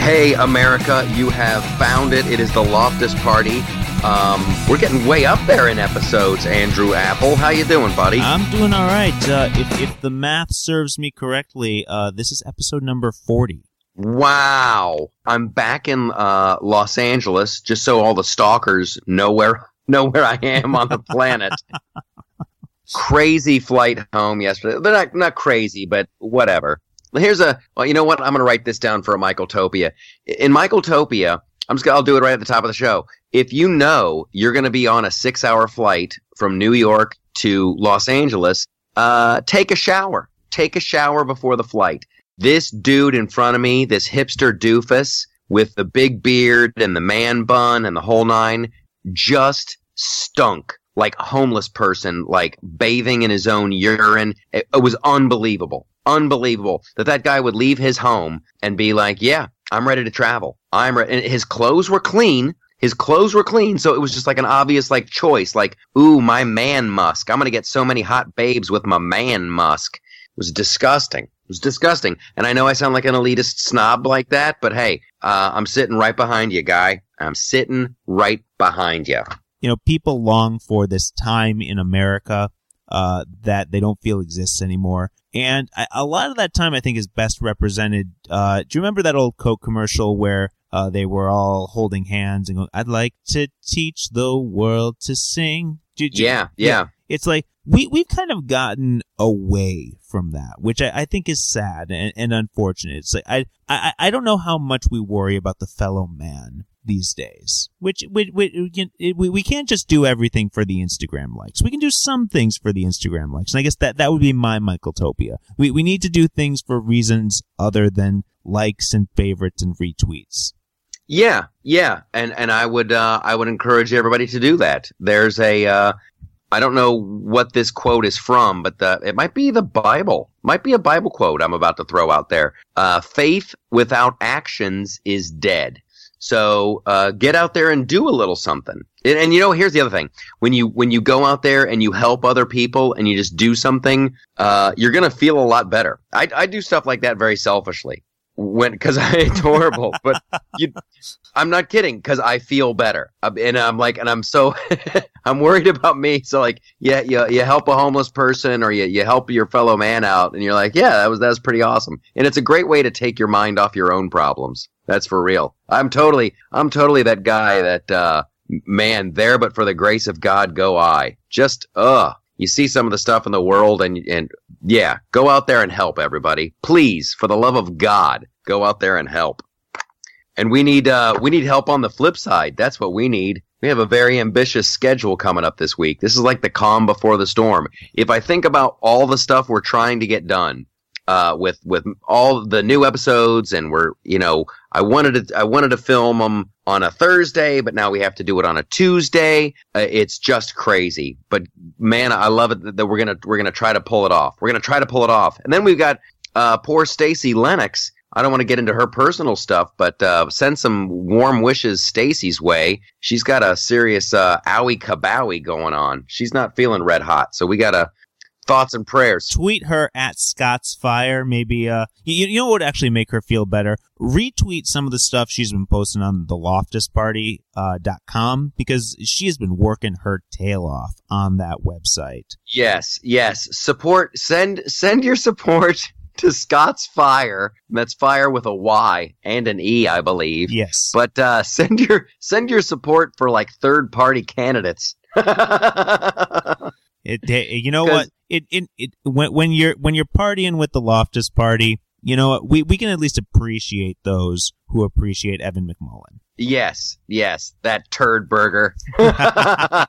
Hey, America, you have found it. It is the Loftus Party. Um, we're getting way up there in episodes. Andrew Apple, how you doing, buddy? I'm doing all right. Uh, if if the math serves me correctly, uh, this is episode number forty. Wow, I'm back in uh, Los Angeles, just so all the stalkers know where know where I am on the planet. crazy flight home yesterday. They're not not crazy, but whatever. Here's a well, you know what? I'm going to write this down for a Michael Topia. In Michael Topia, I'm just gonna, I'll do it right at the top of the show. If you know you're going to be on a six hour flight from New York to Los Angeles, uh, take a shower. Take a shower before the flight. This dude in front of me, this hipster doofus with the big beard and the man bun and the whole nine, just stunk like a homeless person, like bathing in his own urine. It, it was unbelievable. Unbelievable that that guy would leave his home and be like, yeah, I'm ready to travel. I'm ready. And his clothes were clean. His clothes were clean, so it was just like an obvious like choice. Like, ooh, my man musk. I'm gonna get so many hot babes with my man musk. It was disgusting. It was disgusting. And I know I sound like an elitist snob like that, but hey, uh, I'm sitting right behind you, guy. I'm sitting right behind you. You know, people long for this time in America uh, that they don't feel exists anymore. And I, a lot of that time, I think, is best represented. Uh, do you remember that old Coke commercial where uh, they were all holding hands and going, "I'd like to teach the world to sing." Do, yeah, yeah, It's like we we've kind of gotten away from that, which I, I think is sad and, and unfortunate. It's like I, I I don't know how much we worry about the fellow man these days. Which we, we, we, can't just do everything for the Instagram likes. We can do some things for the Instagram likes. And I guess that, that would be my Michaeltopia. We, we need to do things for reasons other than likes and favorites and retweets. Yeah, yeah, and and I would uh, I would encourage everybody to do that. There's a uh, I don't know what this quote is from, but the, it might be the Bible. Might be a Bible quote I'm about to throw out there. Uh, faith without actions is dead. So uh, get out there and do a little something. And, and, you know, here's the other thing: when you when you go out there and you help other people and you just do something, uh, you're gonna feel a lot better. I, I do stuff like that very selfishly when because I it's horrible, but you, I'm not kidding because I feel better, and I'm like, and I'm so I'm worried about me. So like, yeah, you you help a homeless person or you you help your fellow man out, and you're like, yeah, that was that was pretty awesome, and it's a great way to take your mind off your own problems. That's for real. I'm totally I'm totally that guy that uh, man there, but for the grace of God go I. Just uh you see some of the stuff in the world and and yeah, go out there and help everybody. Please, for the love of God, go out there and help. And we need uh, we need help on the flip side. That's what we need. We have a very ambitious schedule coming up this week. This is like the calm before the storm. If I think about all the stuff we're trying to get done, uh, with with all the new episodes, and we're you know I wanted to I wanted to film them on a Thursday, but now we have to do it on a Tuesday. Uh, it's just crazy, but man, I love it that we're gonna we're gonna try to pull it off. We're gonna try to pull it off, and then we've got uh, poor Stacy Lennox. I don't want to get into her personal stuff, but uh, send some warm wishes Stacy's way. She's got a serious uh, owie kabowie going on. She's not feeling red hot, so we gotta thoughts and prayers. Tweet her at Scott's Fire. Maybe uh, you, you know what would actually make her feel better? Retweet some of the stuff she's been posting on the loftusparty uh, dot com because she has been working her tail off on that website. Yes, yes. Support. Send send your support to Scott's Fire. That's fire with a Y and an E, I believe. Yes. But uh, send your send your support for like third party candidates. It, you know what? It, it, it, when, when you're, when you're partying with the Loftus party, you know what? We, we can at least appreciate those who appreciate Evan McMullin. Yes, yes, that turd burger. uh,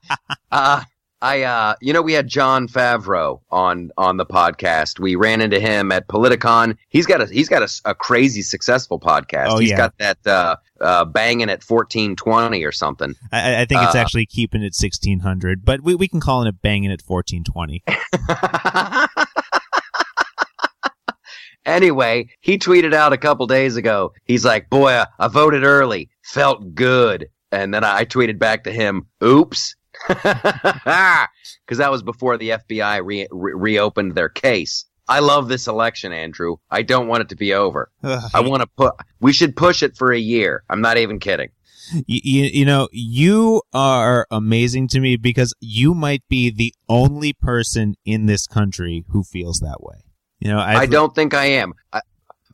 I, uh, you know, we had Jon Favreau on on the podcast. We ran into him at Politicon. He's got a he's got a, a crazy successful podcast. Oh, he's yeah. got that uh, uh, banging at fourteen twenty or something. I, I think it's Uh, actually keeping it 1600, but we, we can call it banging at 1420. anyway, he tweeted out a couple days ago. He's like, "Boy, I voted early, felt good." And then I tweeted back to him, "Oops," because that was before the FBI re- re- reopened their case. I love this election, Andrew. I don't want it to be over. I want to put. We should push it for a year. I'm not even kidding. You, you know, you are amazing to me because you might be the only person in this country who feels that way. You know, I, I don't think I am. I,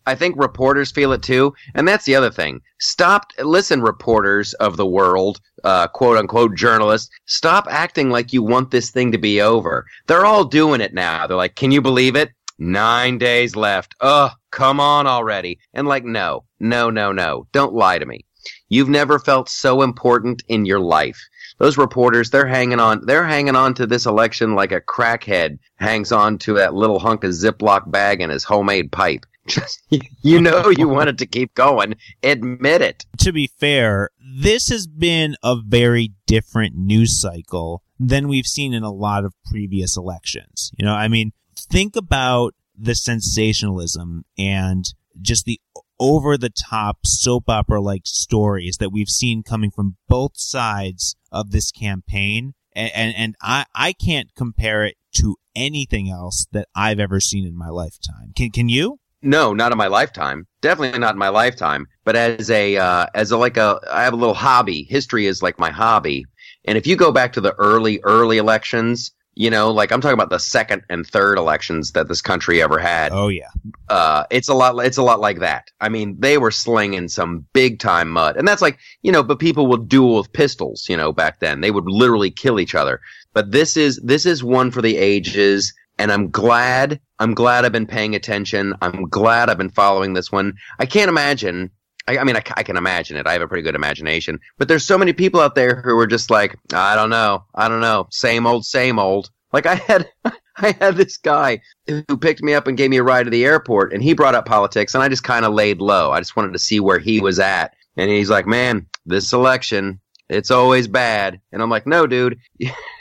I think reporters feel it too, and that's the other thing. Stop, listen, reporters of the world, uh, quote unquote journalists. Stop acting like you want this thing to be over. They're all doing it now. They're like, "Can you believe it? Nine days left. Ugh, come on already." And like, no, no, no, no. Don't lie to me. You've never felt so important in your life. Those reporters, they're hanging on, they're hanging on to this election like a crackhead hangs on to that little hunk of Ziploc bag in his homemade pipe. You know you wanted to keep going. Admit it. To be fair, this has been a very different news cycle than we've seen in a lot of previous elections. You know, I mean, think about the sensationalism and just the over the top soap opera like stories that we've seen coming from both sides of this campaign. And, and, and, I, I can't compare it to anything else that I've ever seen in my lifetime. Can, can you? No, not in my lifetime. Definitely not in my lifetime. But as a, uh, as a, like a, I have a little hobby. History is like my hobby. And if you go back to the early, early elections, you know, like I'm talking about the second and third elections that this country ever had. Oh yeah. Uh, it's a lot. It's a lot like that. I mean, they were slinging some big time mud, and that's like you know. But people would duel with pistols. You know, back then they would literally kill each other. But this is this is one for the ages, and I'm glad. I'm glad I've been paying attention. I'm glad I've been following this one. I can't imagine I, I mean, I, I, can imagine it. I have a pretty good imagination. But there's so many people out there who are just like, I don't know, I don't know, same old, same old. Like I had, I had this guy who picked me up and gave me a ride to the airport, and he brought up politics, and I just kind of laid low. I just wanted to see where he was at. And he's like, "Man, this election, it's always bad." And I'm like, "No, dude."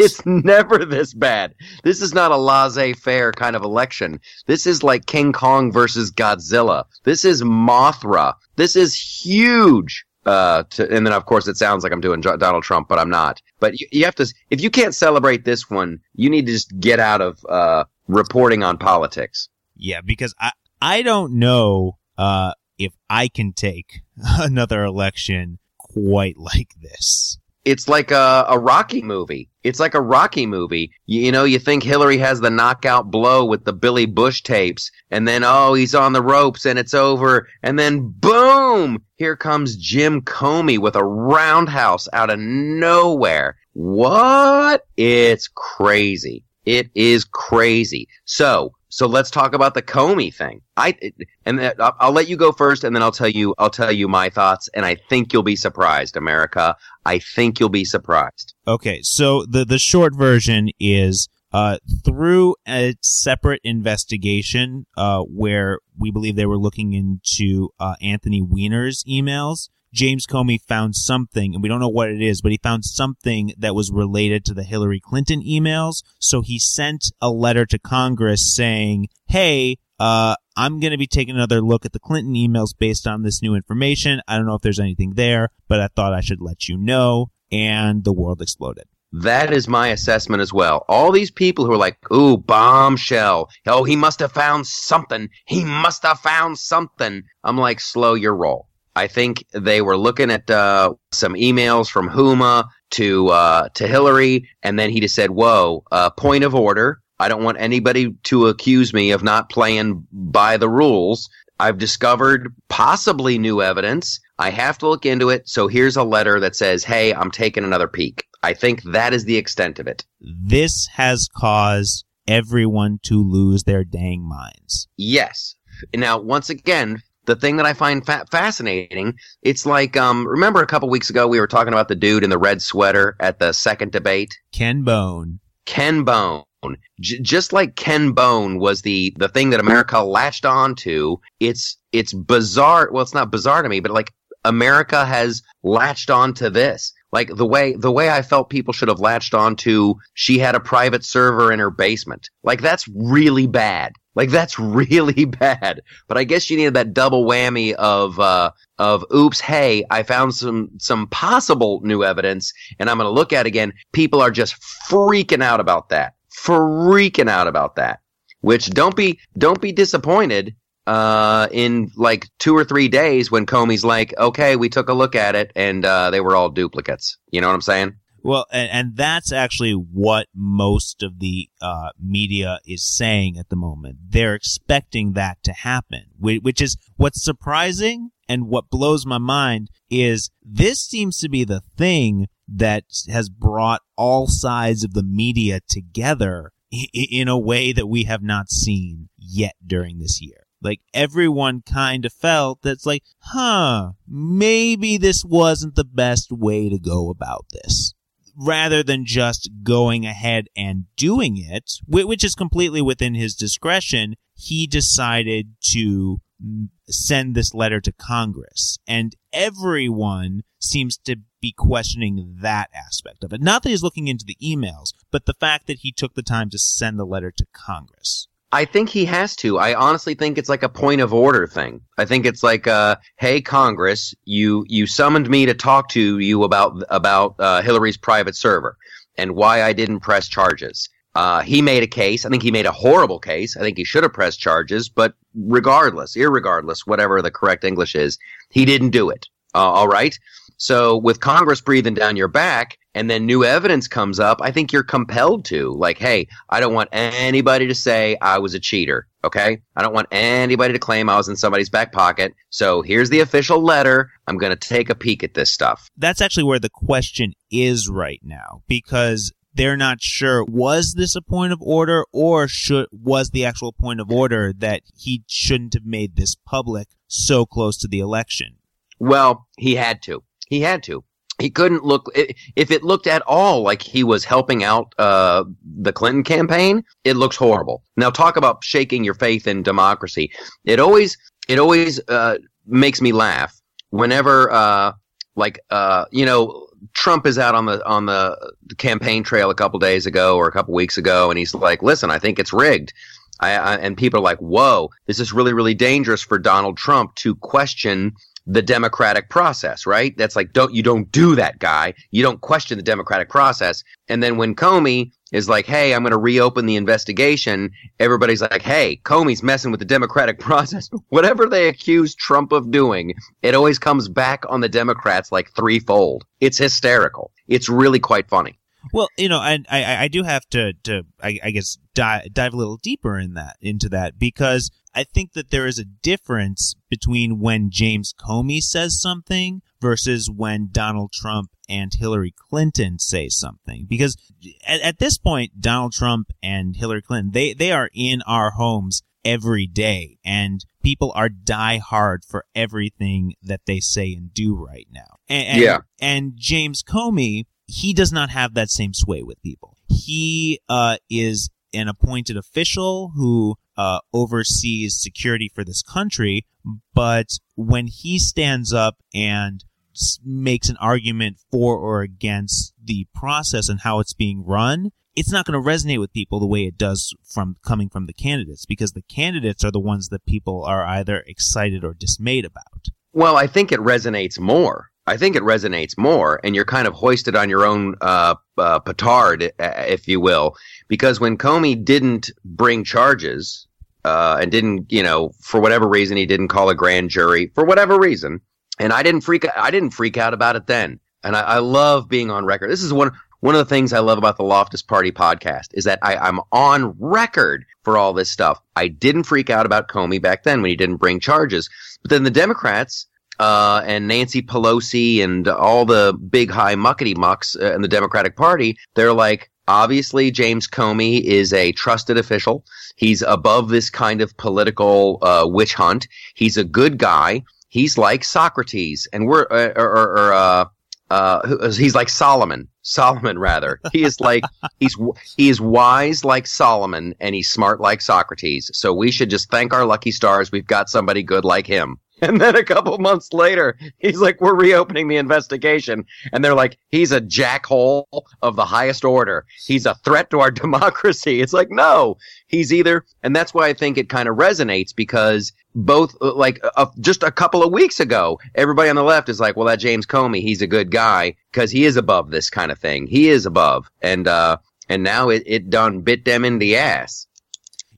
It's never this bad. This is not a laissez faire kind of election. This is like King Kong versus Godzilla. This is Mothra. This is huge. Uh, to, and then of course it sounds like I'm doing Donald Trump, but I'm not. But you, you, have to, if you can't celebrate this one, you need to just get out of uh, reporting on politics. Yeah, because I I don't know uh, if I can take another election quite like this it's like a, a Rocky movie. It's like a Rocky movie. You, you, know, you think Hillary has the knockout blow with the Billy Bush tapes, and then, oh, he's on the ropes and it's over. And then, boom, here comes Jim Comey with a roundhouse out of nowhere. What? It's crazy. It is crazy. So, so let's talk about the Comey thing. I and I'll let you go first, and then I'll tell you I'll tell you my thoughts, and I think you'll be surprised, America. I think you'll be surprised. Okay, so the the short version is uh, through a separate investigation uh, where we believe they were looking into uh, Anthony Weiner's emails. James Comey found something, and we don't know what it is, but he found something that was related to the Hillary Clinton emails. So he sent a letter to Congress saying, hey, uh, I'm going to be taking another look at the Clinton emails based on this new information. I don't know if there's anything there, but I thought I should let you know. And the world exploded. That is my assessment as well. All these people who are like, ooh, bombshell. Oh, he must have found something. He must have found something. I'm like, slow your roll. I think they were looking at uh, some emails from Huma to uh, to Hillary, and then he just said, "Whoa, uh, point of order. I don't want anybody to accuse me of not playing by the rules. I've discovered possibly new evidence. I have to look into it. So here's a letter that says, "Hey, I'm taking another peek." I think that is the extent of it. This has caused everyone to lose their dang minds. Yes. Now, once again, the thing that I find fa- fascinating, it's like, um, remember a couple weeks ago we were talking about the dude in the red sweater at the second debate? Ken Bone. Ken Bone. J- just like Ken Bone was the, the thing that America latched on to, it's, it's bizarre. Well, it's not bizarre to me, but like America has latched on to this. Like the way, the way I felt people should have latched on to, she had a private server in her basement. Like that's really bad. Like that's really bad. But I guess you needed that double whammy of uh, of oops, hey, I found some some possible new evidence, and I'm going to look at again. People are just freaking out about that. Freaking out about that. Which don't be don't be disappointed uh, in like two or three days when Comey's like, okay, we took a look at it and uh, they were all duplicates. You know what I'm saying? Well, and, and that's actually what most of the uh, media is saying at the moment. They're expecting that to happen, which is what's surprising and what blows my mind is this seems to be the thing that has brought all sides of the media together in a way that we have not seen yet during this year. Like everyone kind of felt that's like, huh, maybe this wasn't the best way to go about this rather than just going ahead and doing it, which is completely within his discretion, he decided to send this letter to Congress. And everyone seems to be questioning that aspect of it. Not that he's looking into the emails, but the fact that he took the time to send the letter to Congress. I think he has to. I honestly think it's like a point of order thing. I think it's like, uh, hey, Congress, you you summoned me to talk to you about about uh, Hillary's private server and why I didn't press charges. Uh, he made a case. I think he made a horrible case. I think he should have pressed charges, but regardless, irregardless, whatever the correct English is, he didn't do it. Uh, all right. So with Congress breathing down your back and then new evidence comes up, I think you're compelled to like, hey, I don't want anybody to say I was a cheater. Okay. I don't want anybody to claim I was in somebody's back pocket. So here's the official letter. I'm going to take a peek at this stuff. That's actually where the question is right now because they're not sure was this a point of order or should was the actual point of order that he shouldn't have made this public so close to the election. Well, he had to. He had to. He couldn't look if it looked at all like he was helping out uh, the Clinton campaign. It looks horrible. Now, talk about shaking your faith in democracy. It always it always uh, makes me laugh whenever uh, like uh, you know Trump is out on the on the campaign trail a couple days ago or a couple weeks ago, and he's like, "Listen, I think it's rigged." I, I, and people are like, "Whoa, this is really really dangerous for Donald Trump to question the democratic process, right? That's like don't you don't do that, guy. You don't question the democratic process. And then when Comey is like, "Hey, I'm going to reopen the investigation," everybody's like, "Hey, Comey's messing with the democratic process." Whatever they accuse Trump of doing, it always comes back on the Democrats like threefold. It's hysterical. It's really quite funny. Well, you know, I I, I do have to to I, I guess dive, dive a little deeper in that into that because I think that there is a difference between when James Comey says something versus when Donald Trump and Hillary Clinton say something. Because at, at this point, Donald Trump and Hillary Clinton, they, they are in our homes every day and people are die hard for everything that they say and do right now. And, and, yeah. And James Comey, he does not have that same sway with people. He, uh, is an appointed official who uh, oversees security for this country, but when he stands up and makes an argument for or against the process and how it's being run, it's not going to resonate with people the way it does from coming from the candidates because the candidates are the ones that people are either excited or dismayed about. Well, I think it resonates more. I think it resonates more, and you're kind of hoisted on your own uh, uh, petard, if you will, because when Comey didn't bring charges uh, and didn't, you know, for whatever reason, he didn't call a grand jury for whatever reason, and I didn't freak, I didn't freak out about it then, and I, I love being on record. This is one one of the things I love about the Loftus Party podcast is that I, I'm on record for all this stuff. I didn't freak out about Comey back then when he didn't bring charges, but then the Democrats uh, and Nancy Pelosi and all the big high muckety mucks uh, in the Democratic Party, they're like, obviously James Comey is a trusted official. He's above this kind of political uh, witch hunt. He's a good guy. He's like Socrates, and we're uh, or, or, or uh, uh, he's like Solomon. Solomon, rather. He is like he's he is wise like Solomon, and he's smart like Socrates. So we should just thank our lucky stars. We've got somebody good like him. And then a couple months later, he's like, we're reopening the investigation. And they're like, he's a jackhole of the highest order. He's a threat to our democracy. It's like, no, he's either, and that's why I think it kind of resonates because both, uh, like, uh, just a couple of weeks ago, everybody on the left is like, well, that James Comey, he's a good guy because he is above this kind of thing. He is above. And, uh, and now it, it done bit them in the ass.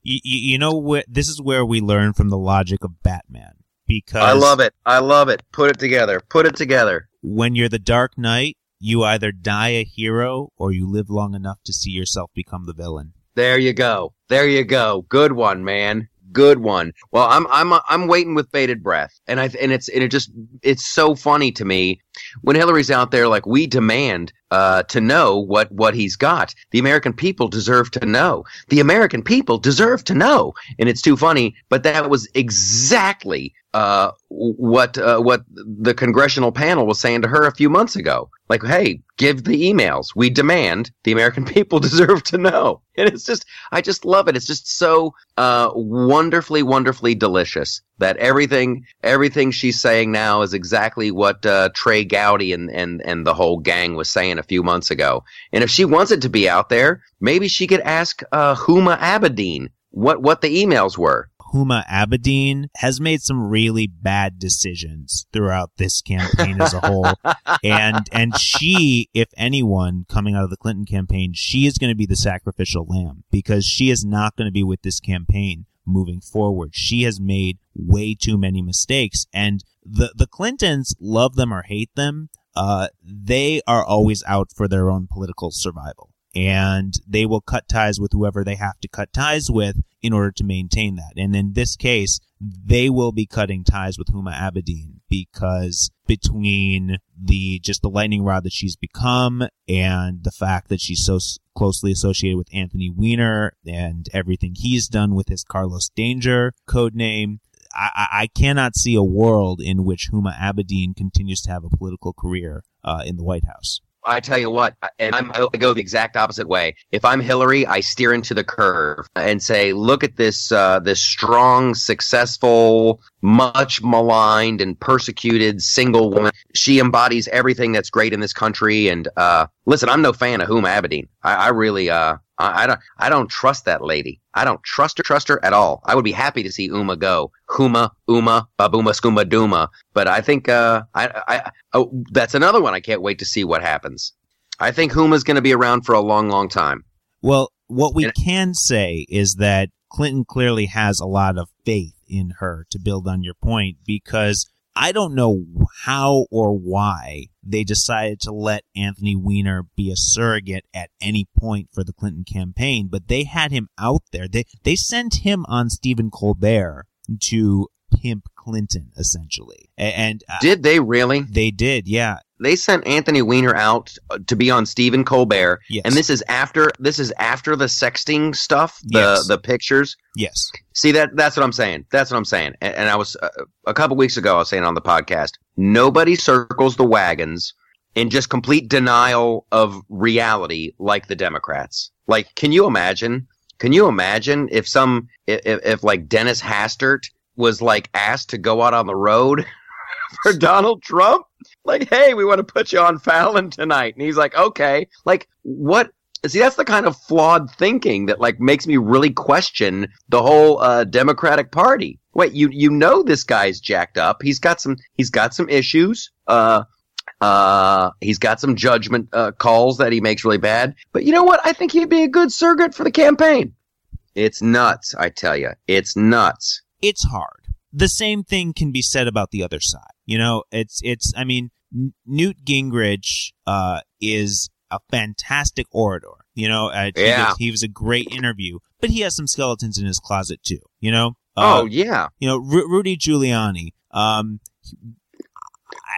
you, you know what? This is where we learn from the logic of Batman. Because I love it. I love it. Put it together. Put it together. when you're the Dark Knight, you either die a hero or you live long enough to see yourself become the villain. There you go. There you go. Good one, man. Good one. Well, I'm I'm I'm waiting with bated breath, and I and it's and it just it's so funny to me when Hillary's out there like we demand uh, to know what what he's got. The American people deserve to know. The American people deserve to know, and it's too funny. But that was exactly uh, what uh, what the congressional panel was saying to her a few months ago. Like, hey, give the emails. We demand. The American people deserve to know. And it's just, I just love it. It's just so uh, wonderfully, wonderfully delicious that everything, everything she's saying now is exactly what uh, Trey Gowdy and, and and the whole gang was saying a few months ago. And if she wants it to be out there, maybe she could ask uh, Huma Abedin what what the emails were. Huma Abedin has made some really bad decisions throughout this campaign as a whole. And and she, if anyone coming out of the Clinton campaign, she is going to be the sacrificial lamb because she is not going to be with this campaign moving forward. She has made way too many mistakes and the the Clintons love them or hate them. Uh, they are always out for their own political survival and they will cut ties with whoever they have to cut ties with in order to maintain that. And in this case, they will be cutting ties with Huma Abedin because between the just the lightning rod that she's become and the fact that she's so closely associated with Anthony Weiner and everything he's done with his Carlos Danger code name, I, I cannot see a world in which Huma Abedin continues to have a political career uh, in the White House. I tell you what, and I'm, I go the exact opposite way. If I'm Hillary, I steer into the curve and say, "Look at this, uh, this strong, successful, much maligned and persecuted single woman. She embodies everything that's great in this country." And uh, listen, I'm no fan of Huma Abedin. I, I really, uh, I, I don't, I don't trust that lady. I don't trust her, trust her at all. I would be happy to see Uma go. Huma, Uma, Babuma, Skooma, Duma. But I think, uh, I, I, oh, that's another one. I can't wait to see what happens. I think Huma's going to be around for a long, long time. Well, what we And- can say is that Clinton clearly has a lot of faith in her to build on your point because I don't know how or why they decided to let Anthony Weiner be a surrogate at any point for the Clinton campaign, but they had him out there. They they sent him on Stephen Colbert to pimp Clinton essentially. And uh, Did they really? they did, yeah. They sent Anthony Weiner out uh, to be on Stephen Colbert, Yes. and this is after this is after the sexting stuff, the Yes. the pictures. Yes. See that that's what I'm saying. That's what I'm saying. And, and I was uh, a couple weeks ago. I was saying on the podcast, nobody circles the wagons in just complete denial of reality like the Democrats. Like, can you imagine? Can you imagine if some if, if, like Dennis Hastert was like asked to go out on the road for Donald Trump? Like, hey, we want to put you on Fallon tonight, and he's like, okay. Like, what? See, that's the kind of flawed thinking that like makes me really question the whole uh, Democratic Party. Wait, you you know this guy's jacked up. He's got some he's got some issues. Uh, uh, he's got some judgment uh, calls that he makes really bad. But you know what? I think he'd be a good surrogate for the campaign. It's nuts, I tell you. It's nuts. it's hard. The same thing can be said about the other side. You know, it's it's. I mean, Newt Gingrich uh, is a fantastic orator. You know, uh, he, Yeah. was, he was a great interview, but he has some skeletons in his closet too. You know, uh, oh yeah, you know, Ru- Rudy Giuliani. Um,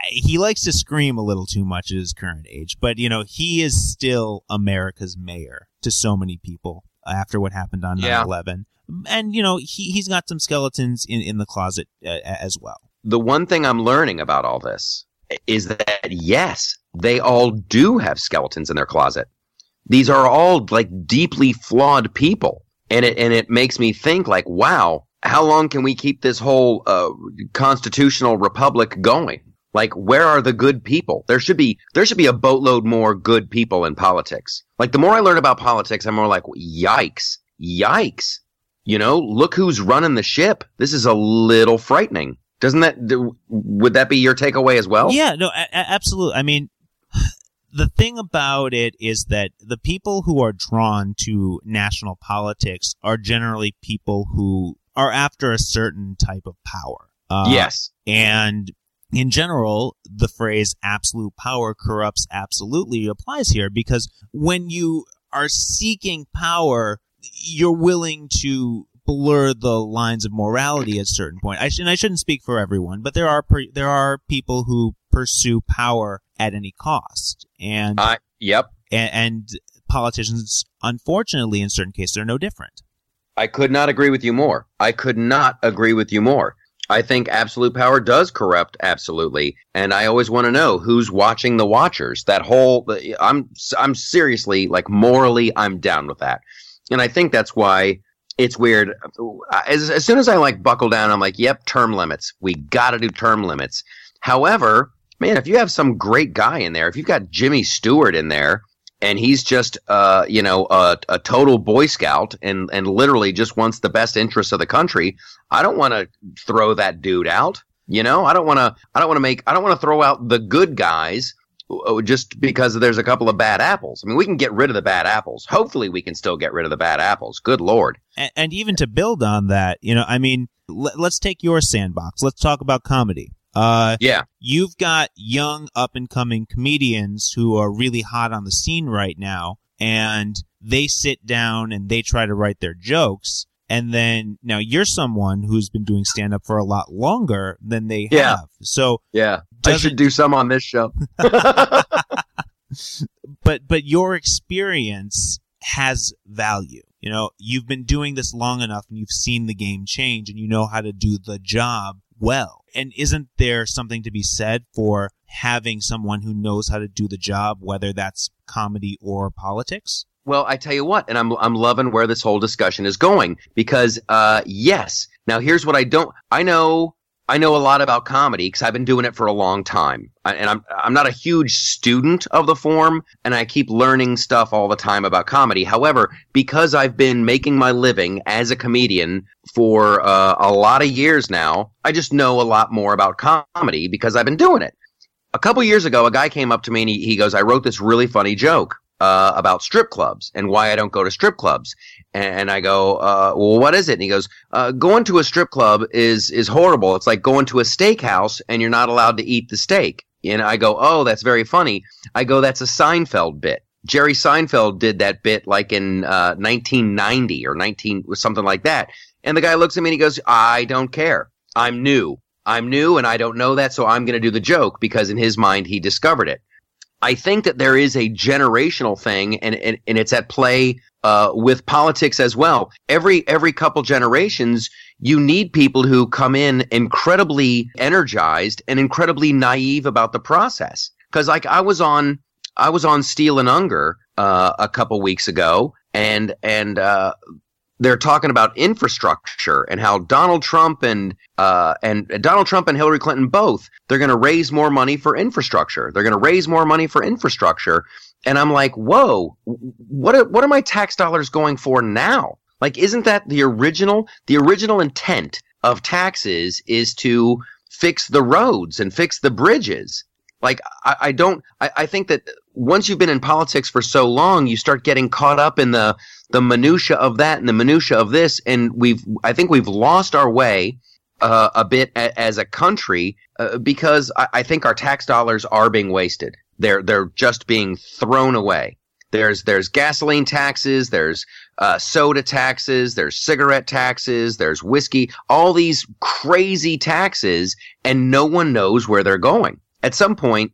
he, likes to scream a little too much at his current age, but you know, he is still America's mayor to so many people after what happened on Yeah. 9/11. And you know, he he's got some skeletons in in the closet uh, as well. the one thing I'm learning about all this is that yes, they all do have skeletons in their closet. These are all like deeply flawed people, and it and it makes me think like, wow, how long can we keep this whole uh, constitutional republic going? Like, where are the good people? There should be there should be a boatload more good people in politics. Like, the more I learn about politics, I'm more like, yikes, yikes. You know, look who's running the ship. This is a little frightening. Doesn't that do, would that be your takeaway as well? Yeah, no, a- a- absolutely. I mean, the thing about it is that the people who are drawn to national politics are generally people who are after a certain type of power. Uh, yes. And in general, the phrase absolute power corrupts absolutely applies here because when you are seeking power, you're willing to blur the lines of morality at a certain point. I sh- and I shouldn't speak for everyone, but there are per- there are people who pursue power at any cost, and uh, yep, and, and politicians, unfortunately, in certain cases, are no different. I could not agree with you more. I could not agree with you more. I think absolute power does corrupt absolutely, and I always want to know who's watching the watchers. That whole I'm I'm seriously like morally I'm down with that, and I think that's why it's weird. As, as soon as I like buckle down, I'm like, yep, term limits. We got to do term limits. However, man, if you have some great guy in there, if you've got Jimmy Stewart in there, and he's just uh, you know a, a, total boy scout and and literally just wants the best interests of the country. I don't want to throw that dude out you know? I don't want to i don't want to make i don't want to throw out the good guys just because there's a couple of bad apples. I mean we can get rid of the bad apples. Hopefully we can still get rid of the bad apples. Good lord. And, and even to build on that you know i mean let, let's take your sandbox. Let's talk about comedy uh, yeah. You've got young up and coming comedians who are really hot on the scene right now, and they sit down and they try to write their jokes. And then now you're someone who's been doing stand up for a lot longer than they yeah. have. So yeah, I should do some on this show. but but your experience has value. You know, you've been doing this long enough and you've seen the game change and you know how to do the job well. And isn't there something to be said for having someone who knows how to do the job, whether that's comedy or politics? Well, I tell you what, and I'm I'm loving where this whole discussion is going because uh, yes. Now here's what I don't. I know I know a lot about comedy because I've been doing it for a long time, and I'm I'm not a huge student of the form, and I keep learning stuff all the time about comedy. However, because I've been making my living as a comedian for uh, a lot of years now, I just know a lot more about comedy because I've been doing it. A couple years ago, a guy came up to me and he, he goes, "I wrote this really funny joke." Uh, about strip clubs and why I don't go to strip clubs. And I go, uh, well, what is it? And he goes, uh, going to a strip club is is horrible. It's like going to a steakhouse and you're not allowed to eat the steak. And I go, oh, that's very funny. I go, that's a Seinfeld bit. Jerry Seinfeld did that bit like in 1990 uh, or 19 something like that. And the guy looks at me and he goes, I don't care. I'm new. I'm new and I don't know that, so I'm going to do the joke because in his mind he discovered it. I think that there is a generational thing, and, and, and it's at play uh, with politics as well. Every every couple generations, you need people who come in incredibly energized and incredibly naive about the process. Because like I was on I was on Steel and Unger uh, a couple weeks ago, and and uh, they're talking about infrastructure and how Donald Trump and uh, and Donald Trump and Hillary Clinton both they're going to raise more money for infrastructure. They're going to raise more money for infrastructure, and I'm like, whoa, what what are my tax dollars going for now? Like, isn't that the original the original intent of taxes is to fix the roads and fix the bridges? Like, I, I don't. I, I think that once you've been in politics for so long, you start getting caught up in the the minutia of that and the minutia of this, and we've I think we've lost our way uh, a bit a, as a country uh, because I, I think our tax dollars are being wasted. They're they're just being thrown away. There's there's gasoline taxes, there's uh, soda taxes, there's cigarette taxes, there's whiskey, all these crazy taxes, and no one knows where they're going. At some point,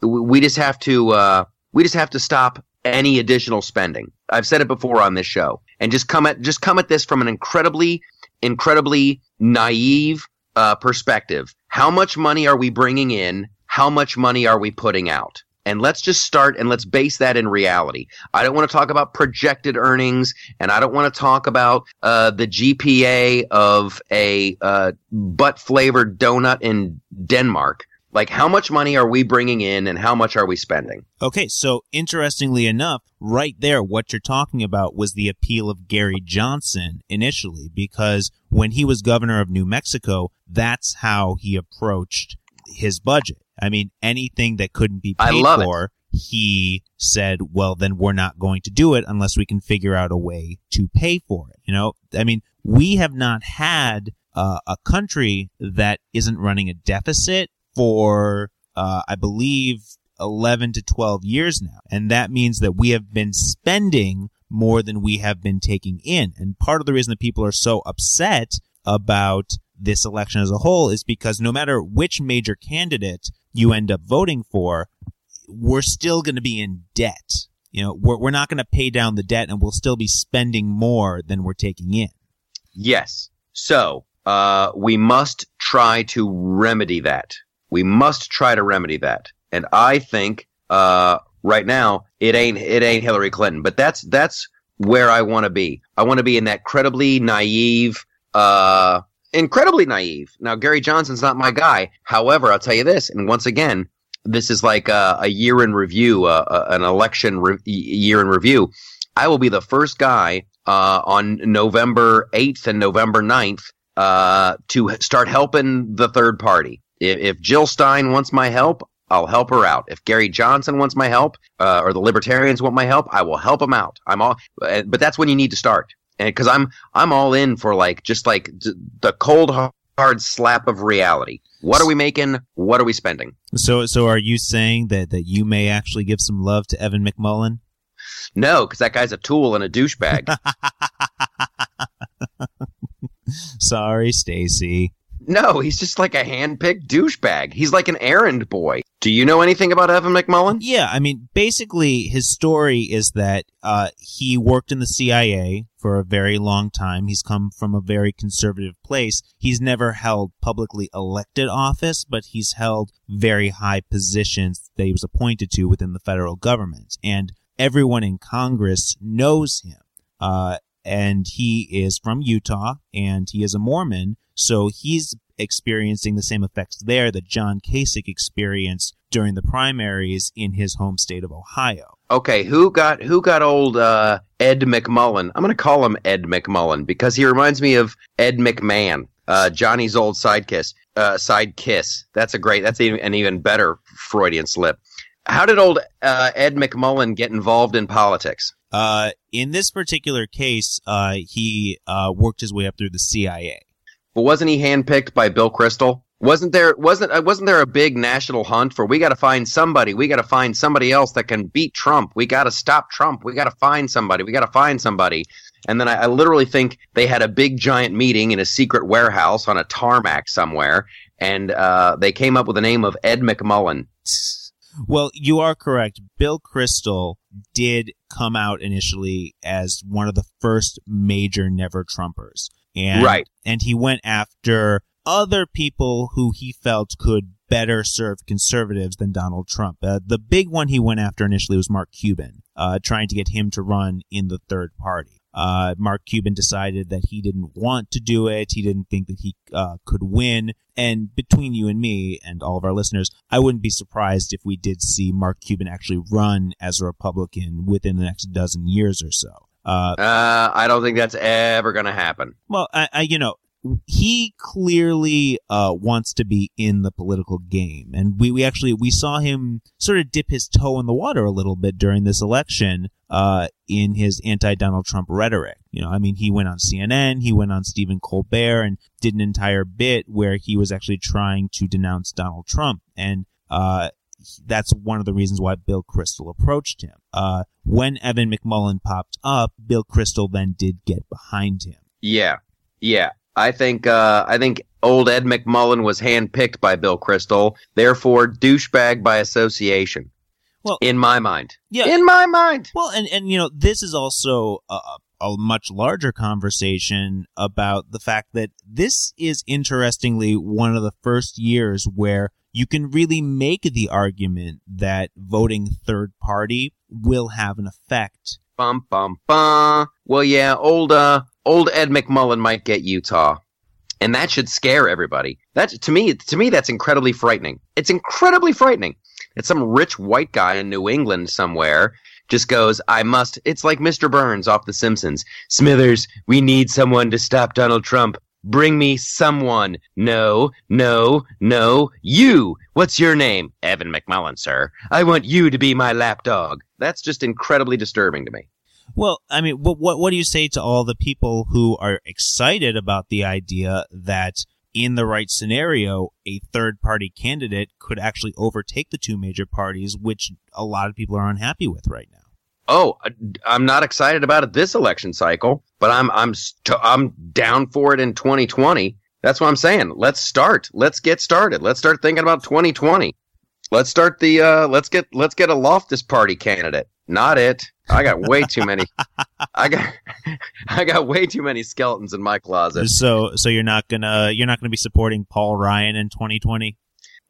we just have to uh, we just have to stop any additional spending. I've said it before on this show, and just come at just come at this from an incredibly, incredibly naive uh, perspective. How much money are we bringing in? How much money are we putting out? And let's just start and let's base that in reality. I don't want to talk about projected earnings, and I don't want to talk about uh, the GPA of a uh, butt flavored donut in Denmark. Like, how much money are we bringing in and how much are we spending? Okay, so interestingly enough, right there, what you're talking about was the appeal of Gary Johnson initially, because when he was governor of New Mexico, that's how he approached his budget. I mean, anything that couldn't be paid for, it. he said, well, then we're not going to do it unless we can figure out a way to pay for it. You know, I mean, we have not had uh, a country that isn't running a deficit for, uh, I believe, 11 to 12 years now. And that means that we have been spending more than we have been taking in. And part of the reason that people are so upset about this election as a whole is because no matter which major candidate you end up voting for, we're still going to be in debt. You know, we're, we're not going to pay down the debt and we'll still be spending more than we're taking in. Yes. So, uh, we must try to remedy that. We must try to remedy that. And I think, uh, right now, it ain't, it ain't Hillary Clinton, but that's, that's where I want to be. I want to be in that credibly naive, uh, incredibly naive. Now, Gary Johnson's not my guy. However, I'll tell you this, and once again, this is like a, a year in review, uh, uh, an election re- year in review. I will be the first guy uh, on November 8th and November 9th uh, to start helping the third party. If, if, Jill Stein wants my help, I'll help her out. If Gary Johnson wants my help, uh, or the Libertarians want my help, I will help them out. I'm all, but that's when you need to start and because I'm I'm all in for like just like d- the cold hard slap of reality. What are we making? What are we spending? So so are you saying that that you may actually give some love to Evan McMullin? No, because that guy's a tool and a douchebag. Sorry, Stacy. No, he's just like a hand-picked douchebag. He's like an errand boy. Do you know anything about Evan McMullin? Yeah, I mean, basically, his story is that uh, he worked in the CIA for a very long time. He's come from a very conservative place. He's never held publicly elected office, but he's held very high positions that he was appointed to within the federal government. And everyone in Congress knows him. Uh, and he is from Utah, and he is a Mormon. So he's experiencing the same effects there that John Kasich experienced during the primaries in his home state of Ohio. Okay, who got who got old uh, Ed McMullen? I'm going to call him Ed McMullen because he reminds me of Ed McMahon, uh, Johnny's old sidekiss. Uh, side kiss. That's a great. That's an even better Freudian slip. How did old uh, Ed McMullen get involved in politics? Uh, in this particular case, uh, he uh, worked his way up through the CIA. But wasn't he handpicked by Bill Kristol? Wasn't there wasn't uh, wasn't there a big national hunt for we got to find somebody, we got to find somebody else that can beat Trump. We got to stop Trump. We got to find somebody. We got to find somebody. And then I, I, literally think they had a big giant meeting in a secret warehouse on a tarmac somewhere, and uh, they came up with the name of Ed McMullin. Well, you are correct. Bill Kristol did come out initially as one of the first major never Trumpers. And, right. And he went after other people who he felt could better serve conservatives than Donald Trump. Uh, the big one he went after initially was Mark Cuban, uh, trying to get him to run in the third party. Uh, Mark Cuban decided that he didn't want to do it. He didn't think that he uh, could win. And between you and me and all of our listeners, I wouldn't be surprised if we did see Mark Cuban actually run as a Republican within the next dozen years or so. Uh, uh, I don't think that's ever going to happen. Well, I, I, you know, he clearly uh, wants to be in the political game, and we, we actually we saw him sort of dip his toe in the water a little bit during this election uh, in his anti-Donald Trump rhetoric. You know, I mean, he went on CNN, he went on Stephen Colbert, and did an entire bit where he was actually trying to denounce Donald Trump, and uh, that's one of the reasons why Bill Kristol approached him. Uh, when Evan McMullin popped up, Bill Kristol then did get behind him. Yeah, yeah. I think uh, I think old Ed McMullen was handpicked by Bill Kristol, therefore douchebag by association. Well, in my mind, yeah, in my mind. Well, and and you know this is also a, a much larger conversation about the fact that this is interestingly one of the first years where you can really make the argument that voting third party will have an effect. Bum bum bum. Well, yeah, old uh, old Ed McMullen might get Utah, and that should scare everybody. That to me, to me, that's incredibly frightening. It's incredibly frightening. It's some rich white guy in New England somewhere just goes, I must. It's like Mr. Burns off The Simpsons. Smithers, we need someone to stop Donald Trump. Bring me someone. No, no, no. You. What's your name? Evan McMullin, sir. I want you to be my lapdog. That's just incredibly disturbing to me. Well, I mean, what, what what do you say to all the people who are excited about the idea that in the right scenario, a third party candidate could actually overtake the two major parties, which a lot of people are unhappy with right now? Oh, I'm not excited about it this election cycle, but I'm I'm st- I'm down for it in 2020. That's what I'm saying. Let's start. Let's get started. Let's start thinking about 2020. Let's start the uh let's get let's get a Loftus party candidate. Not it. I got way too many. I got I got way too many skeletons in my closet. So so you're not gonna you're not gonna be supporting Paul Ryan in 2020.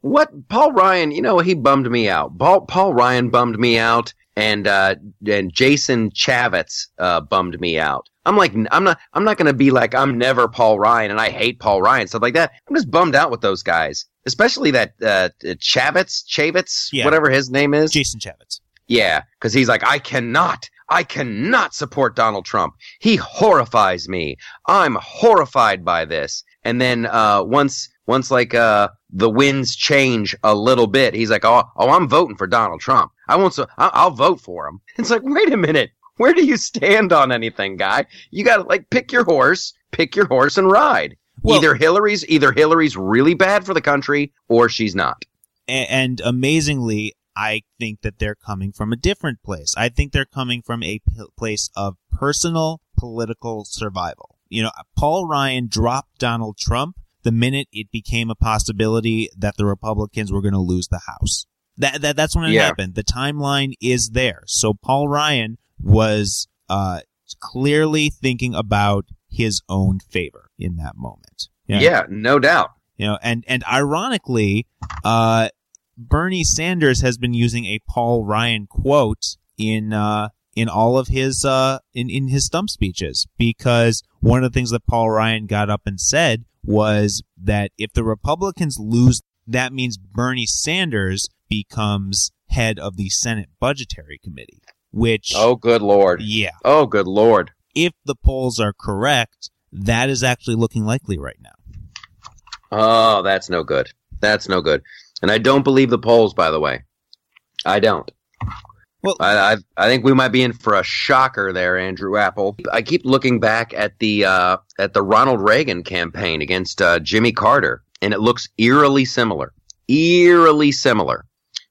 What Paul Ryan? You know he bummed me out. Paul Paul Ryan bummed me out, and uh, and Jason Chaffetz uh, bummed me out. I'm like I'm not I'm not gonna be like I'm never Paul Ryan and I hate Paul Ryan stuff like that. I'm just bummed out with those guys, especially that uh, Chaffetz Chaffetz Yeah. whatever his name is. Jason Chaffetz. Yeah, because he's like, I cannot, I cannot support Donald Trump. He horrifies me. I'm horrified by this. And then uh, once, once like uh, the winds change a little bit, he's like, oh, oh, I'm voting for Donald Trump. I won't. So I- I'll vote for him. It's like, wait a minute. Where do you stand on anything, guy? You got to like pick your horse, pick your horse, and ride. Well- either Hillary's, either Hillary's really bad for the country, or she's not. A- and amazingly, I think that they're coming from a different place. I think they're coming from a p- place of personal political survival. You know, Paul Ryan dropped Donald Trump the minute it became a possibility that the Republicans were going to lose the House. That, that that's when it Yeah. happened. The timeline is there. So Paul Ryan was uh, clearly thinking about his own favor in that moment. yeah no doubt. You know, and and ironically, uh, Bernie Sanders has been using a Paul Ryan quote in uh, in all of his uh, in in his stump speeches because one of the things that Paul Ryan got up and said was that if the Republicans lose, that means Bernie Sanders becomes head of the Senate Budgetary Committee. Which, Oh, good lord. yeah, Oh, good lord. if the polls are correct, that is actually looking likely right now. Oh, that's no good. That's no good. And I don't believe the polls, by the way. I don't. Well- I, I I think we might be in for a shocker there, Andrew Apple. I keep looking back at the uh, at the Ronald Reagan campaign against uh, Jimmy Carter, and it looks eerily similar. Eerily similar,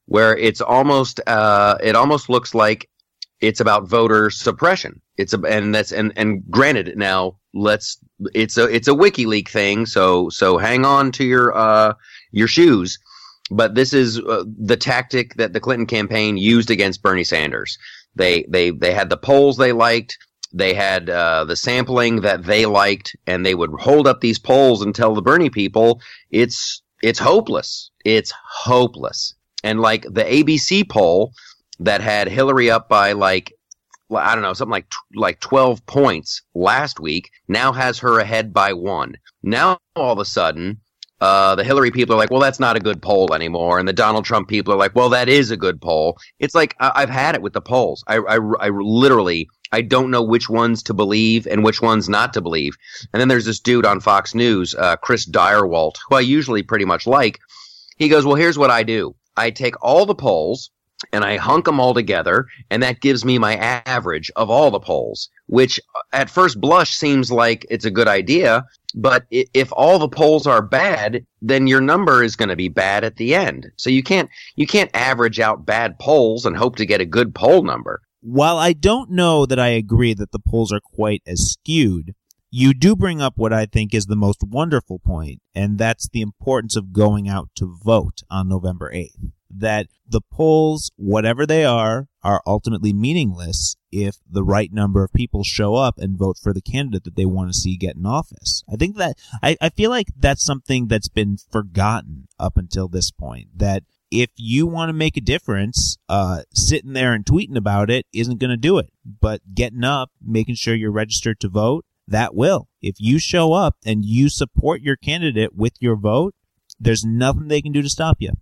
where it's almost uh, it almost looks like it's about voter suppression. It's a, and that's and and granted now let's it's a it's a WikiLeaks thing, so so hang on to your uh your shoes. But this is uh, the tactic that the Clinton campaign used against Bernie Sanders. They they they had the polls they liked. They had uh, the sampling that they liked, and they would hold up these polls and tell the Bernie people it's it's hopeless. It's hopeless. And like the ABC poll that had Hillary up by like I don't know, something like like 12 points last week, now has her ahead by one. Now all of a sudden, uh, the Hillary people are like, well, that's not a good poll anymore, and the Donald Trump people are like, well, that is a good poll. It's like I- I've had it with the polls. I, I, I literally I don't know which ones to believe and which ones not to believe. And then there's this dude on Fox News, uh, Chris Stirewalt, who I usually pretty much like. He goes, well, here's what I do. I take all the polls and I hunk them all together, and that gives me my average of all the polls, which uh, at first blush seems like it's a good idea. But if all the polls are bad, then your number is going to be bad at the end. So you can't you can't average out bad polls and hope to get a good poll number. While I don't know that I agree that the polls are quite as skewed, you do bring up what I think is the most wonderful point, and that's the importance of going out to vote on November 8th. That the polls, whatever they are, are ultimately meaningless if the right number of people show up and vote for the candidate that they want to see get in office. I think that, I, I feel like that's something that's been forgotten up until this point. That if you want to make a difference, uh, sitting there and tweeting about it isn't going to do it. But getting up, making sure you're registered to vote, that will. If you show up and you support your candidate with your vote, there's nothing they can do to stop you.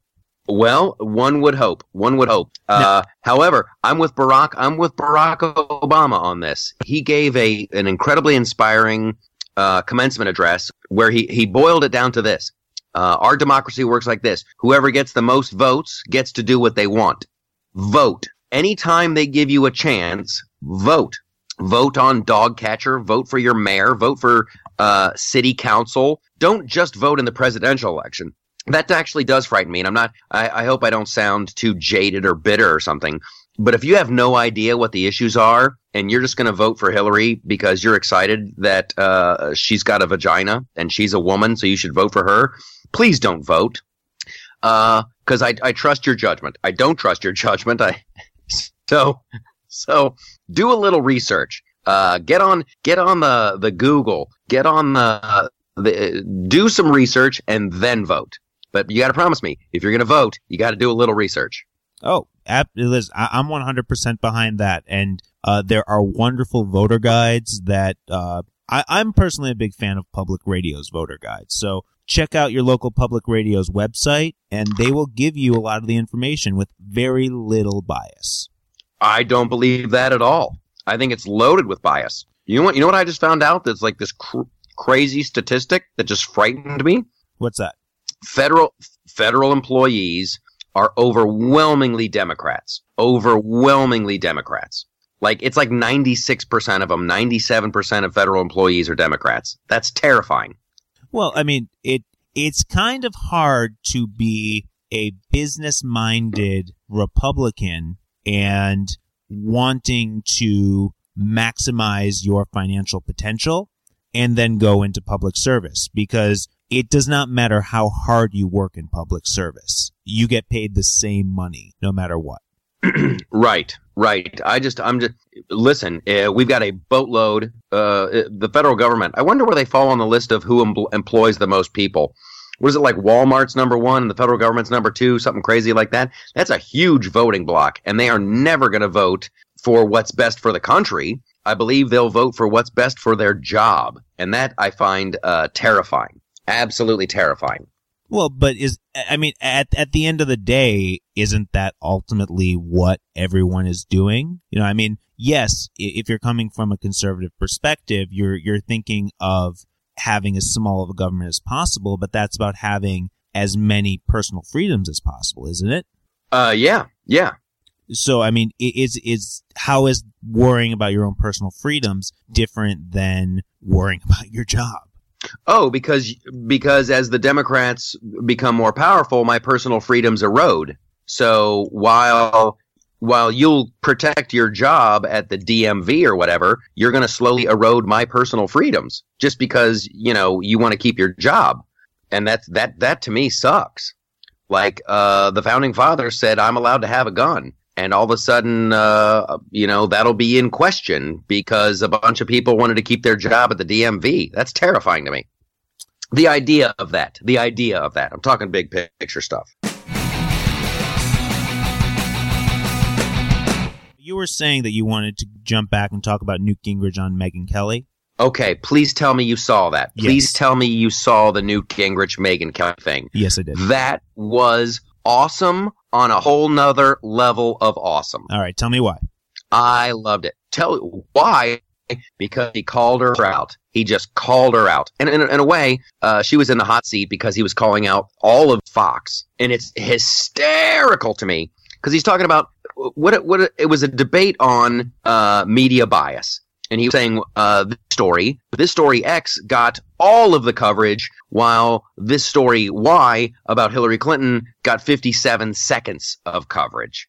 Well, one would hope. One would hope. Uh, however, I'm with Barack. I'm with Barack Obama on this. He gave a an incredibly inspiring uh, commencement address where he, he boiled it down to this. Uh, our democracy works like this. Whoever gets the most votes gets to do what they want. Vote. Anytime they give you a chance, vote. Vote on dog catcher, vote for your mayor, vote for uh, city council. Don't just vote in the presidential election. That actually does frighten me. And I'm not, I, I hope I don't sound too jaded or bitter or something. But if you have no idea what the issues are and you're just going to vote for Hillary because you're excited that uh, she's got a vagina and she's a woman, so you should vote for her, please don't vote. Because uh, I, I trust your judgment. I don't trust your judgment. I so so do a little research. Uh, get on get on the the Google. Get on the, the do some research and then vote. But you got to promise me if you're going to vote, you got to do a little research. Oh, Liz, I'm 100% behind that. And uh, there are wonderful voter guides that uh, I, I'm personally a big fan of public radio's voter guides. So check out your local public radio's website, and they will give you a lot of the information with very little bias. I don't believe that at all. I think it's loaded with bias. You know what? You know what I just found out? That's like this cr- crazy statistic that just frightened me. What's that? Federal federal employees are overwhelmingly Democrats. Overwhelmingly Democrats. Like it's like 96% of them, 97% of federal employees are Democrats. That's terrifying. Well, I mean, it it's kind of hard to be a business-minded Republican and wanting to maximize your financial potential and then go into public service because it does not matter how hard you work in public service. You get paid the same money no matter what. right, right. I just, I'm just, listen, uh, we've got a boatload, uh, the federal government. I wonder where they fall on the list of who em- employs the most people. What is it like Walmart's number one and the federal government's number two, something crazy like that? That's a huge voting block, and they are never going to vote for what's best for the country. I believe they'll vote for what's best for their job, and that I find uh, terrifying absolutely terrifying. Well, but is I mean at at the end of the day, isn't that ultimately what everyone is doing? You know, I mean, yes, if you're coming from a conservative perspective, you're you're thinking of having as small of a government as possible, but that's about having as many personal freedoms as possible, isn't it? Uh, yeah, yeah. So, I mean, is is how is worrying about your own personal freedoms different than worrying about your job? Oh, because because as the Democrats become more powerful, my personal freedoms erode. So while while you'll protect your job at the DMV or whatever, you're going to slowly erode my personal freedoms just because you know you want to keep your job, and that's that that to me sucks. Like uh, the founding fathers said, I'm allowed to have a gun and all of a sudden, uh, you know, that'll be in question because a bunch of people wanted to keep their job at the DMV. That's terrifying to me. The idea of that, the idea of that. I'm talking big picture stuff. You were saying that you wanted to jump back and talk about Newt Gingrich on Megyn Kelly. Okay, please tell me you saw that. Please yes. tell me you saw the Newt Gingrich Megyn Kelly thing. Yes, I did. That was awesome on a whole nother level of awesome. All right, tell me why. I loved it. Tell why because he called her out. He just called her out. And in, in a way, uh, she was in the hot seat because he was calling out all of Fox. And it's hysterical to me because he's talking about what it, what it, it was a debate on uh, media bias and he was saying uh, this story, this story X got all of the coverage, while this story Y about Hillary Clinton got 57 seconds of coverage.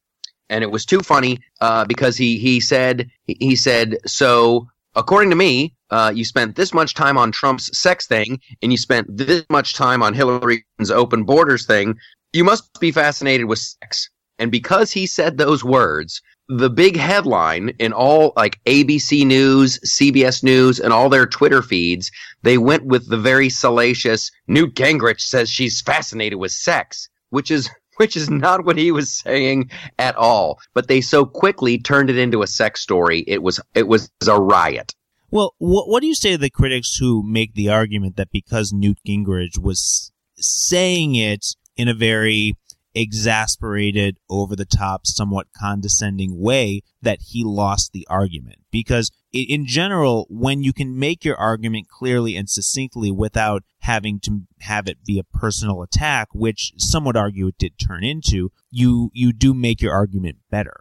And it was too funny uh, because he he said he said so. According to me, uh, you spent this much time on Trump's sex thing, and you spent this much time on Hillary's open borders thing. You must be fascinated with sex. And because he said those words, the big headline in all like ABC News, CBS News, and all their Twitter feeds, they went with the very salacious Newt Gingrich says she's fascinated with sex, which is which is not what he was saying at all. But they so quickly turned it into a sex story. It was it was a riot. Well, what, what do you say to the critics who make the argument that because Newt Gingrich was saying it in a very exasperated, over the top, somewhat condescending way that he lost the argument. Because in general, when you can make your argument clearly and succinctly without having to have it be a personal attack, which some would argue it did turn into, you, you do make your argument better.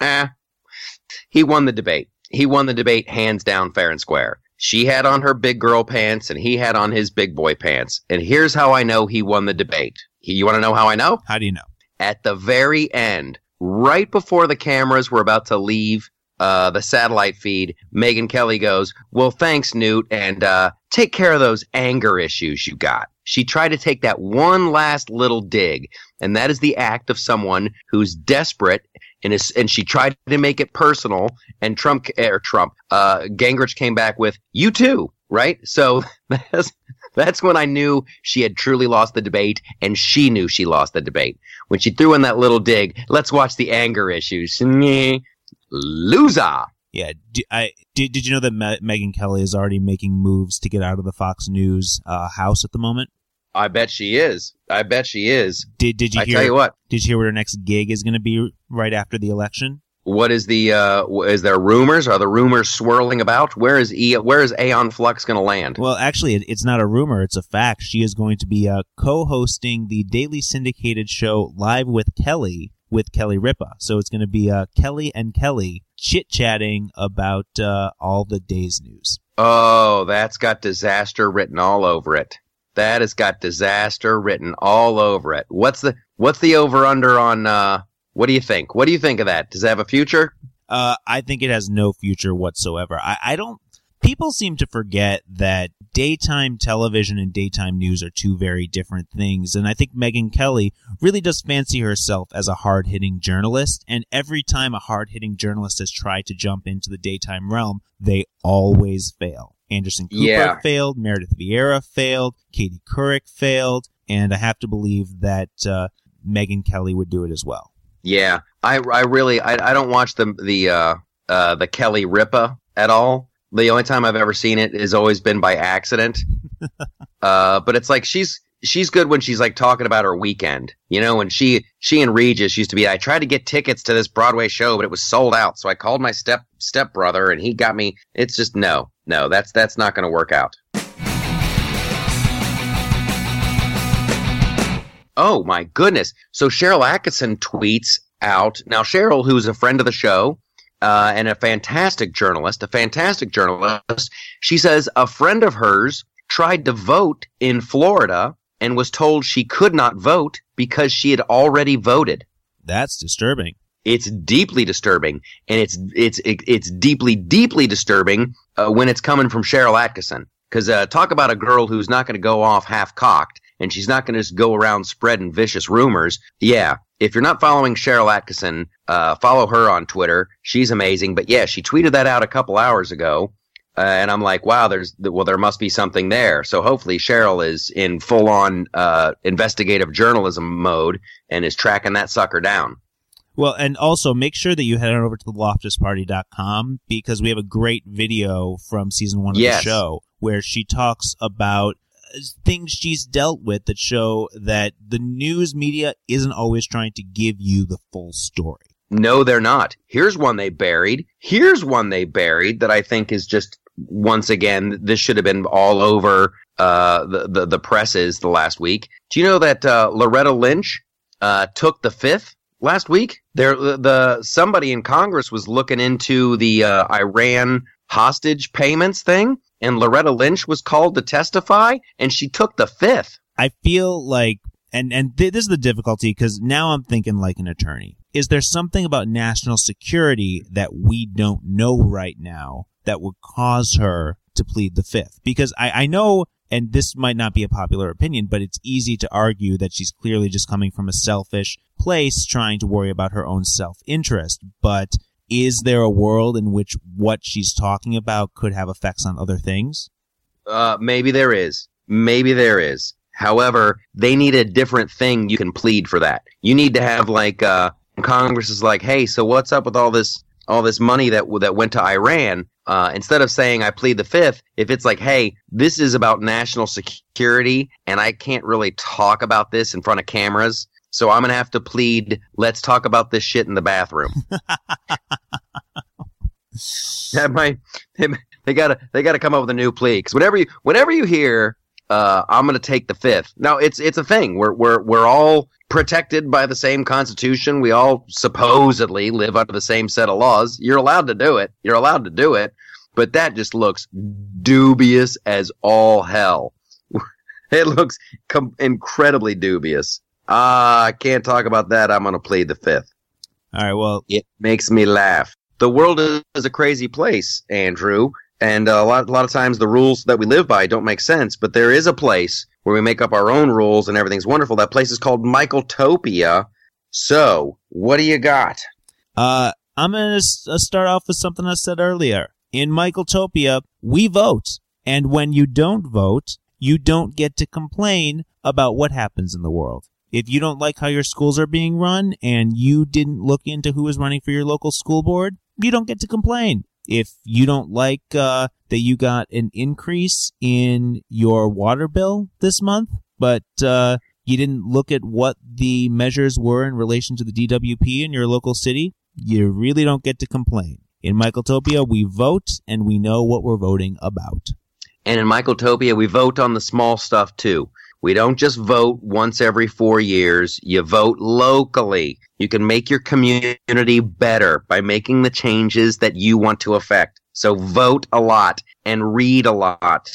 Eh. He won the debate. He won the debate hands down fair and square. She had on her big girl pants and he had on his big boy pants. And here's how I know he won the debate. You want to know how I know? How do you know? At the very end, right before the cameras were about to leave uh, the satellite feed, Megyn Kelly goes, Well, thanks, Newt, and uh, take care of those anger issues you got. She tried to take that one last little dig, and that is the act of someone who's desperate and is, and she tried to make it personal. And Trump or Trump, uh, Gingrich came back with "You too," right? So that's that's when I knew she had truly lost the debate, and she knew she lost the debate when she threw in that little dig. Let's watch the anger issues. Loser. Yeah, I did. Did you know that Me- Megyn Kelly is already making moves to get out of the Fox News uh, house at the moment? I bet she is. I bet she is. Did Did you I hear? tell you what. Did you hear what her next gig is going to be right after the election? What is the? Uh, is there rumors? Are the rumors swirling about? Where is e, Where is Aeon Flux going to land? Well, actually, it, it's not a rumor; it's a fact. She is going to be uh, co-hosting the daily syndicated show Live with Kelly with Kelly Ripa. So it's going to be uh, Kelly and Kelly chit chatting about uh, all the day's news. Oh, that's got disaster written all over it. That has got disaster written all over it. What's the What's the over under on? Uh, what do you think? What do you think of that? Does it have a future? Uh, I think it has no future whatsoever. I, I don't. People seem to forget that daytime television and daytime news are two very different things. And I think Megyn Kelly really does fancy herself as a hard hitting journalist. And every time a hard hitting journalist has tried to jump into the daytime realm, they always fail. Anderson Cooper Yeah. failed, Meredith Vieira failed, Katie Couric failed, and I have to believe that uh, Megyn Kelly would do it as well. Yeah, I, I really I, I don't watch the the uh, uh, the Kelly Ripa at all. The only time I've ever seen it has always been by accident. uh, but it's like she's she's good when she's like talking about her weekend. You know, when she she and Regis used to be. I tried to get tickets to this Broadway show, but it was sold out. So I called my step step brother, and he got me. It's just no, no. That's that's not going to work out. Oh my goodness! So Sharyl Attkisson tweets out now. Sharyl, who's a friend of the show uh, and a fantastic journalist, a fantastic journalist, she says a friend of hers tried to vote in Florida and was told she could not vote because she had already voted. That's disturbing. It's deeply disturbing, and it's it's it's deeply deeply disturbing uh, when it's coming from Sharyl Attkisson. Because uh, talk about a girl who's not going to go off half cocked, and she's not going to just go around spreading vicious rumors. Yeah, if you're not following Sharyl Attkisson, uh, follow her on Twitter. She's amazing. But yeah, she tweeted that out a couple hours ago, uh, and I'm like, wow, there's well, there must be something there. So hopefully Sharyl is in full on uh, investigative journalism mode and is tracking that sucker down. Well, and also make sure that you head on over to the loftusparty.com because we have a great video from season one of Yes. the show where she talks about things she's dealt with that show that the news media isn't always trying to give you the full story. No, they're not. Here's one they buried. Here's one they buried that I think is just once again this should have been all over uh, the, the the presses the last week. Do you know that uh, Loretta Lynch uh, took the fifth last week? There, the somebody in Congress was looking into the uh, Iran hostage payments thing, and Loretta Lynch was called to testify, and she took the fifth. I feel like, and and th- this is the difficulty because now I'm thinking like an attorney. Is there something about national security that we don't know right now that would cause her to plead the fifth? Because I, I know, and this might not be a popular opinion, but it's easy to argue that she's clearly just coming from a selfish place, trying to worry about her own self interest. But is there a world in which what she's talking about could have effects on other things? Uh, maybe there is. Maybe there is. However, they need a different thing you can plead for that. You need to have like uh, Congress is like, hey, so what's up with all this all this money that that went to Iran? Uh, instead of saying I plead the fifth, if it's like, hey, this is about national security, and I can't really talk about this in front of cameras, So I'm gonna have to plead. Let's talk about this shit in the bathroom. that might they gotta they gotta come up with a new plea because whenever you whenever you hear uh, I'm gonna take the fifth. Now it's it's a thing. We're we're we're all protected by the same constitution. We all supposedly live under the same set of laws. You're allowed to do it. You're allowed to do it. But that just looks dubious as all hell. it looks com- incredibly dubious. Ah, uh, I can't talk about that. I'm gonna plead the fifth. All right. Well, it makes me laugh. The world is a crazy place, Andrew, and a lot, a lot of times the rules that we live by don't make sense. But there is a place where we make up our own rules and everything's wonderful. That place is called Michaeltopia. So, what do you got? Uh, I'm gonna uh, start off with something I said earlier. In Michaeltopia, we vote, and when you don't vote, you don't get to complain about what happens in the world. If you don't like how your schools are being run and you didn't look into who is running for your local school board, you don't get to complain. If you don't like uh, that you got an increase in your water bill this month, but uh, you didn't look at what the measures were in relation to the DWP in your local city, you really don't get to complain. In Michaeltopia, we vote and we know what we're voting about. And in Michaeltopia, we vote on the small stuff too. We don't just vote once every four years. You vote locally. You can make your community better by making the changes that you want to affect. So vote a lot and read a lot.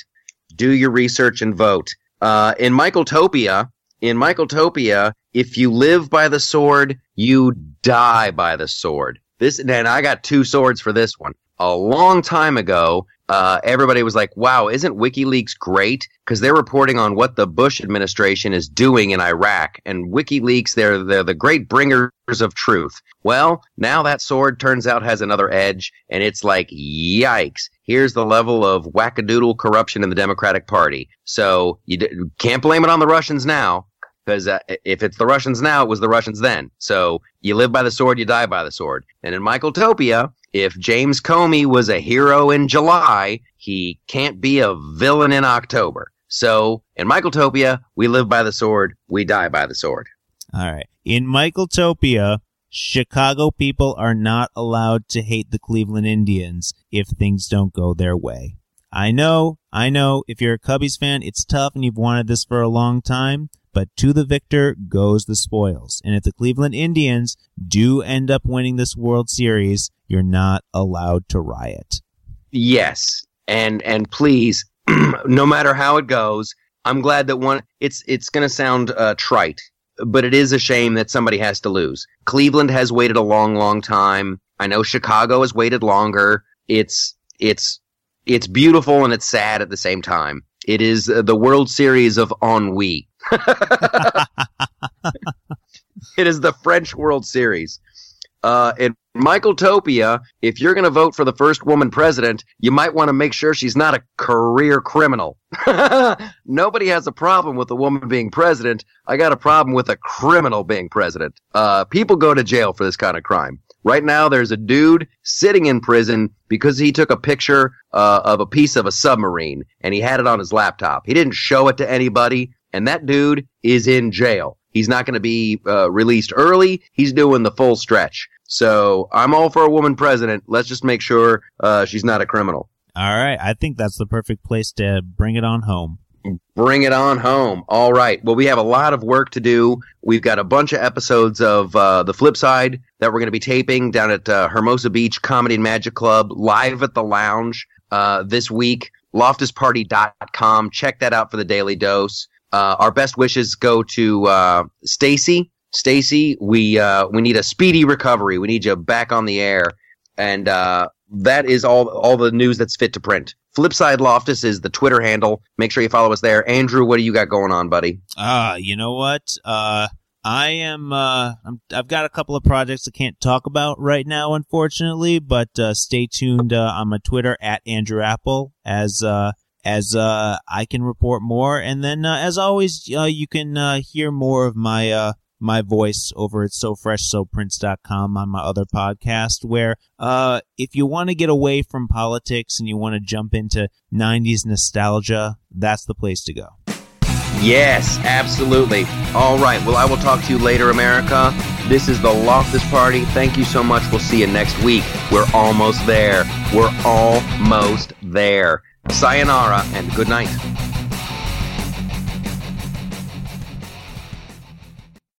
Do your research and vote. Uh, in Michaeltopia, in Michaeltopia, if you live by the sword, you die by the sword. This, and I got two swords for this one. A long time ago, uh, everybody was like, wow, isn't WikiLeaks great? Because they're reporting on what the Bush administration is doing in Iraq. And WikiLeaks, they're, they're the great bringers of truth. Well, now that sword turns out has another edge, and it's like, yikes. Here's the level of wackadoodle corruption in the Democratic Party. So you d- can't blame it on the Russians now because uh, if it's the Russians now, it was the Russians then. So you live by the sword, you die by the sword. And in Michaeltopia, if James Comey was a hero in July, he can't be a villain in October. So in Michaeltopia, we live by the sword, we die by the sword. All right. In Michaeltopia, Chicago people are not allowed to hate the Cleveland Indians if things don't go their way. I know, I know, if you're a Cubbies fan, it's tough and you've wanted this for a long time, but to the victor goes the spoils. And if the Cleveland Indians do end up winning this World Series, you're not allowed to riot. Yes. And and please, no matter how it goes, I'm glad that one it's it's going to sound uh, trite, but it is a shame that somebody has to lose. Cleveland has waited a long long time. I know Chicago has waited longer. It's it's it's beautiful and it's sad at the same time. It is the World Series of ennui. It is the French World Series. Uh, in Michaeltopia, if you're going to vote for the first woman president, you might want to make sure she's not a career criminal. Nobody has a problem with a woman being president. I got a problem with a criminal being president. Uh, people go to jail for this kind of crime. Right now, there's a dude sitting in prison because he took a picture uh, of a piece of a submarine and he had it on his laptop. He didn't show it to anybody, and that dude is in jail. He's not going to be uh, released early. He's doing the full stretch. So I'm all for a woman president. Let's just make sure uh, she's not a criminal. All right. I think that's the perfect place to bring it on home. Bring it on home. All right. Well, we have a lot of work to do. We've got a bunch of episodes of uh, The Flip Side that we're going to be taping down at uh, Hermosa Beach Comedy and Magic Club live at the lounge uh, this week. LoftusParty.com. Check that out for the daily dose. Uh, our best wishes go to uh, Stacy Stacy, we uh, we need a speedy recovery. We need you back on the air, and uh, that is all all the news that's fit to print. Flipside Loftus is the Twitter handle. Make sure you follow us there. Andrew, what do you got going on, buddy? Ah, you know what? Uh, I am. Uh, i have got a couple of projects I can't talk about right now, unfortunately. But stay tuned on my Twitter at Andrew Apple as as uh, I can report more. And then, uh, as always, uh, you can uh, hear more of my uh, my voice over at sofreshsoprince.com on my other podcast where uh, if you want to get away from politics and you want to jump into 90s nostalgia, that's the place to go. Yes, absolutely. All right. Well, I will talk to you later, America. This is the Loftus Party. Thank you so much. We'll see you next week. We're almost there. We're almost there. Sayonara and good night.